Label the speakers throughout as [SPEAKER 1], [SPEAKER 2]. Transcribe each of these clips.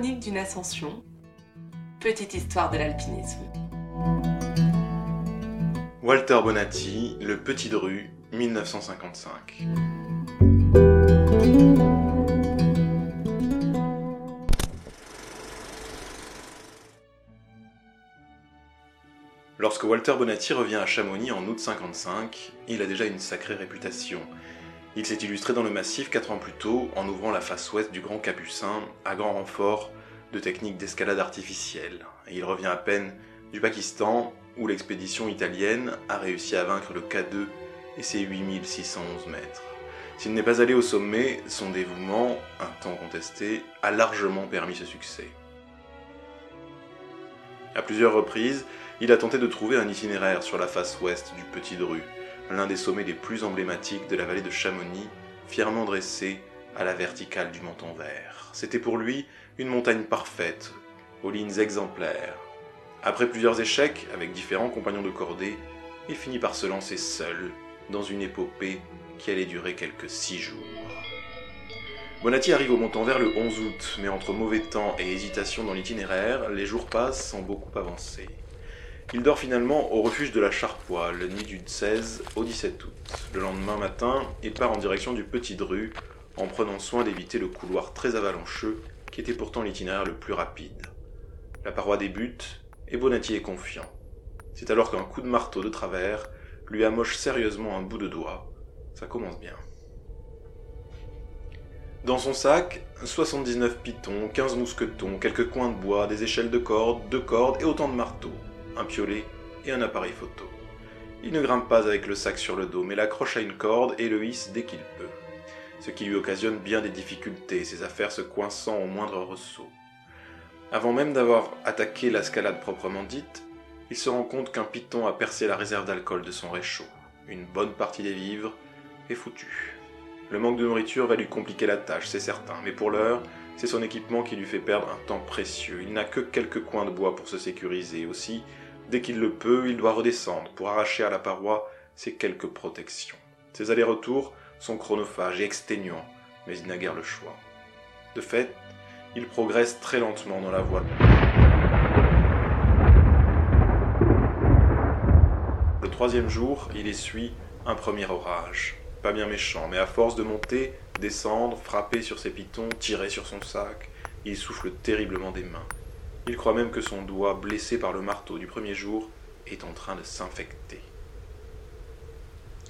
[SPEAKER 1] d'une ascension, petite histoire de l'alpinisme.
[SPEAKER 2] Walter Bonatti, Le Petit Dru, 1955. Lorsque Walter Bonatti revient à Chamonix en août 55, il a déjà une sacrée réputation. Il s'est illustré dans le massif 4 ans plus tôt en ouvrant la face ouest du Grand Capucin à grand renfort de techniques d'escalade artificielle. Et il revient à peine du Pakistan où l'expédition italienne a réussi à vaincre le K2 et ses 8611 mètres. S'il n'est pas allé au sommet, son dévouement, un temps contesté, a largement permis ce succès. À plusieurs reprises, il a tenté de trouver un itinéraire sur la face ouest du Petit Dru, l'un des sommets les plus emblématiques de la vallée de Chamonix, fièrement dressé à la verticale du Montant-Vert. C'était pour lui une montagne parfaite, aux lignes exemplaires. Après plusieurs échecs avec différents compagnons de cordée, il finit par se lancer seul dans une épopée qui allait durer quelques six jours. Bonatti arrive au Montant-Vert le 11 août, mais entre mauvais temps et hésitation dans l'itinéraire, les jours passent sans beaucoup avancer. Il dort finalement au refuge de la Charpoix, la nuit du 16 au 17 août. Le lendemain matin, il part en direction du Petit Dru, en prenant soin d'éviter le couloir très avalancheux qui était pourtant l'itinéraire le plus rapide. La paroi débute et Bonatti est confiant. C'est alors qu'un coup de marteau de travers lui amoche sérieusement un bout de doigt. Ça commence bien. Dans son sac, 79 pitons, 15 mousquetons, quelques coins de bois, des échelles de corde, deux cordes et autant de marteaux un piolet et un appareil photo. Il ne grimpe pas avec le sac sur le dos, mais l'accroche à une corde et le hisse dès qu'il peut, ce qui lui occasionne bien des difficultés, ses affaires se coinçant au moindre ressaut. Avant même d'avoir attaqué l'escalade proprement dite, il se rend compte qu'un piton a percé la réserve d'alcool de son réchaud. Une bonne partie des vivres est foutue. Le manque de nourriture va lui compliquer la tâche, c'est certain, mais pour l'heure, c'est son équipement qui lui fait perdre un temps précieux. Il n'a que quelques coins de bois pour se sécuriser. Aussi, Dès qu'il le peut, il doit redescendre pour arracher à la paroi ses quelques protections. Ses allers-retours sont chronophages et exténuants, mais il n'a guère le choix. De fait, il progresse très lentement dans la voie. Le troisième jour, il essuie un premier orage. Pas bien méchant, mais à force de monter, descendre, frapper sur ses pitons, tirer sur son sac, il souffle terriblement des mains. Il croit même que son doigt, blessé par le marteau du premier jour, est en train de s'infecter.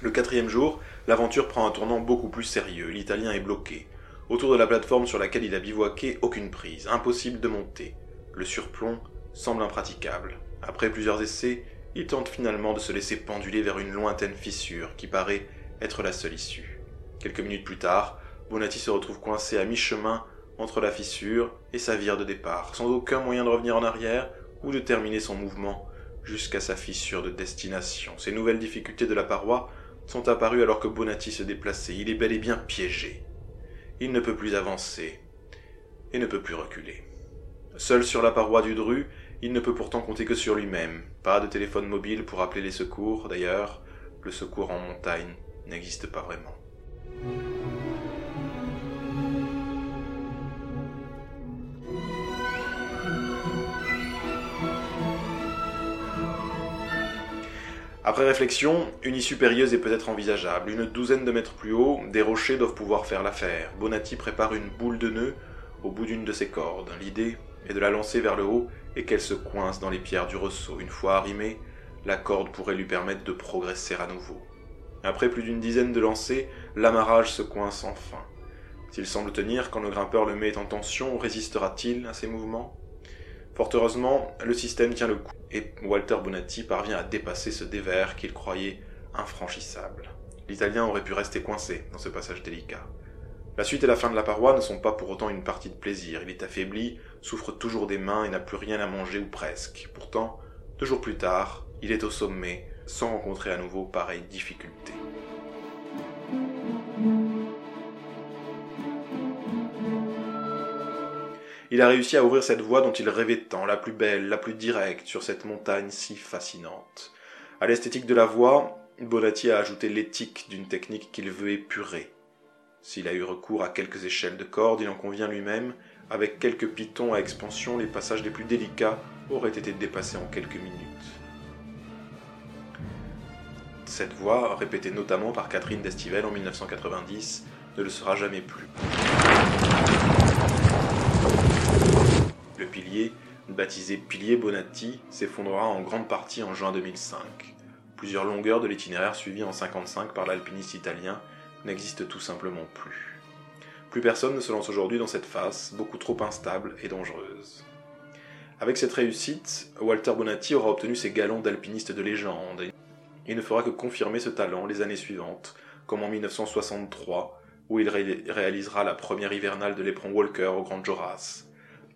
[SPEAKER 2] Le quatrième jour, l'aventure prend un tournant beaucoup plus sérieux. L'Italien est bloqué. Autour de la plateforme sur laquelle il a bivouaqué, aucune prise, impossible de monter. Le surplomb semble impraticable. Après plusieurs essais, il tente finalement de se laisser penduler vers une lointaine fissure qui paraît être la seule issue. Quelques minutes plus tard, Bonatti se retrouve coincé à mi-chemin entre la fissure et sa vire de départ, sans aucun moyen de revenir en arrière ou de terminer son mouvement jusqu'à sa fissure de destination. Ces nouvelles difficultés de la paroi sont apparues alors que Bonatti se déplaçait. Il est bel et bien piégé. Il ne peut plus avancer et ne peut plus reculer. Seul sur la paroi du Dru, il ne peut pourtant compter que sur lui-même. Pas de téléphone mobile pour appeler les secours. D'ailleurs, le secours en montagne n'existe pas vraiment. Après réflexion, une issue périlleuse est peut-être envisageable. Une douzaine de mètres plus haut, des rochers doivent pouvoir faire l'affaire. Bonatti prépare une boule de nœud au bout d'une de ses cordes. L'idée est de la lancer vers le haut et qu'elle se coince dans les pierres du ressaut. Une fois arrimée, la corde pourrait lui permettre de progresser à nouveau. Après plus d'une dizaine de lancers, l'amarrage se coince enfin. S'il semble tenir quand le grimpeur le met en tension, résistera-t-il à ses mouvements? Fort heureusement, le système tient le coup et Walter Bonatti parvient à dépasser ce dévers qu'il croyait infranchissable. L'Italien aurait pu rester coincé dans ce passage délicat. La suite et la fin de la paroi ne sont pas pour autant une partie de plaisir. Il est affaibli, souffre toujours des mains et n'a plus rien à manger ou presque. Pourtant, deux jours plus tard, il est au sommet, sans rencontrer à nouveau pareille difficulté. Il a réussi à ouvrir cette voie dont il rêvait tant, la plus belle, la plus directe, sur cette montagne si fascinante. À l'esthétique de la voie, Bonatti a ajouté l'éthique d'une technique qu'il veut épurer. S'il a eu recours à quelques échelles de corde, il en convient lui-même, avec quelques pitons à expansion, les passages les plus délicats auraient été dépassés en quelques minutes. Cette voix, répétée notamment par Catherine Destivelle en 1990, ne le sera jamais plus. Le pilier, baptisé pilier Bonatti, s'effondrera en grande partie en juin 2005. Plusieurs longueurs de l'itinéraire suivi en 55 par l'alpiniste italien n'existent tout simplement plus. Plus personne ne se lance aujourd'hui dans cette face, beaucoup trop instable et dangereuse. Avec cette réussite, Walter Bonatti aura obtenu ses galons d'alpiniste de légende. Il ne fera que confirmer ce talent les années suivantes, comme en 1963, où il réalisera la première hivernale de l'éperon Walker au Grand Joras.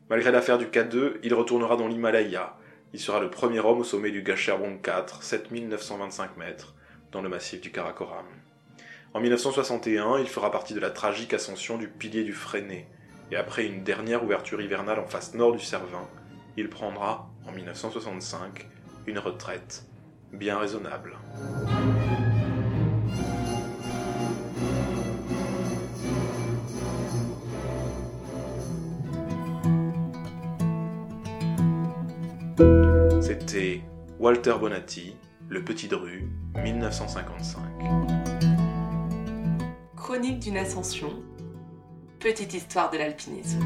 [SPEAKER 2] Malgré l'affaire du K2, il retournera dans l'Himalaya. Il sera le premier homme au sommet du Gacherbon 4, 7925 mètres, dans le massif du Karakoram. En 1961, il fera partie de la tragique ascension du pilier du Freinet, et après une dernière ouverture hivernale en face nord du Cervin, il prendra, en 1965, une retraite bien raisonnable. C'était Walter Bonatti, Le Petit Dru, 1955.
[SPEAKER 1] Chronique d'une ascension, petite histoire de l'alpinisme.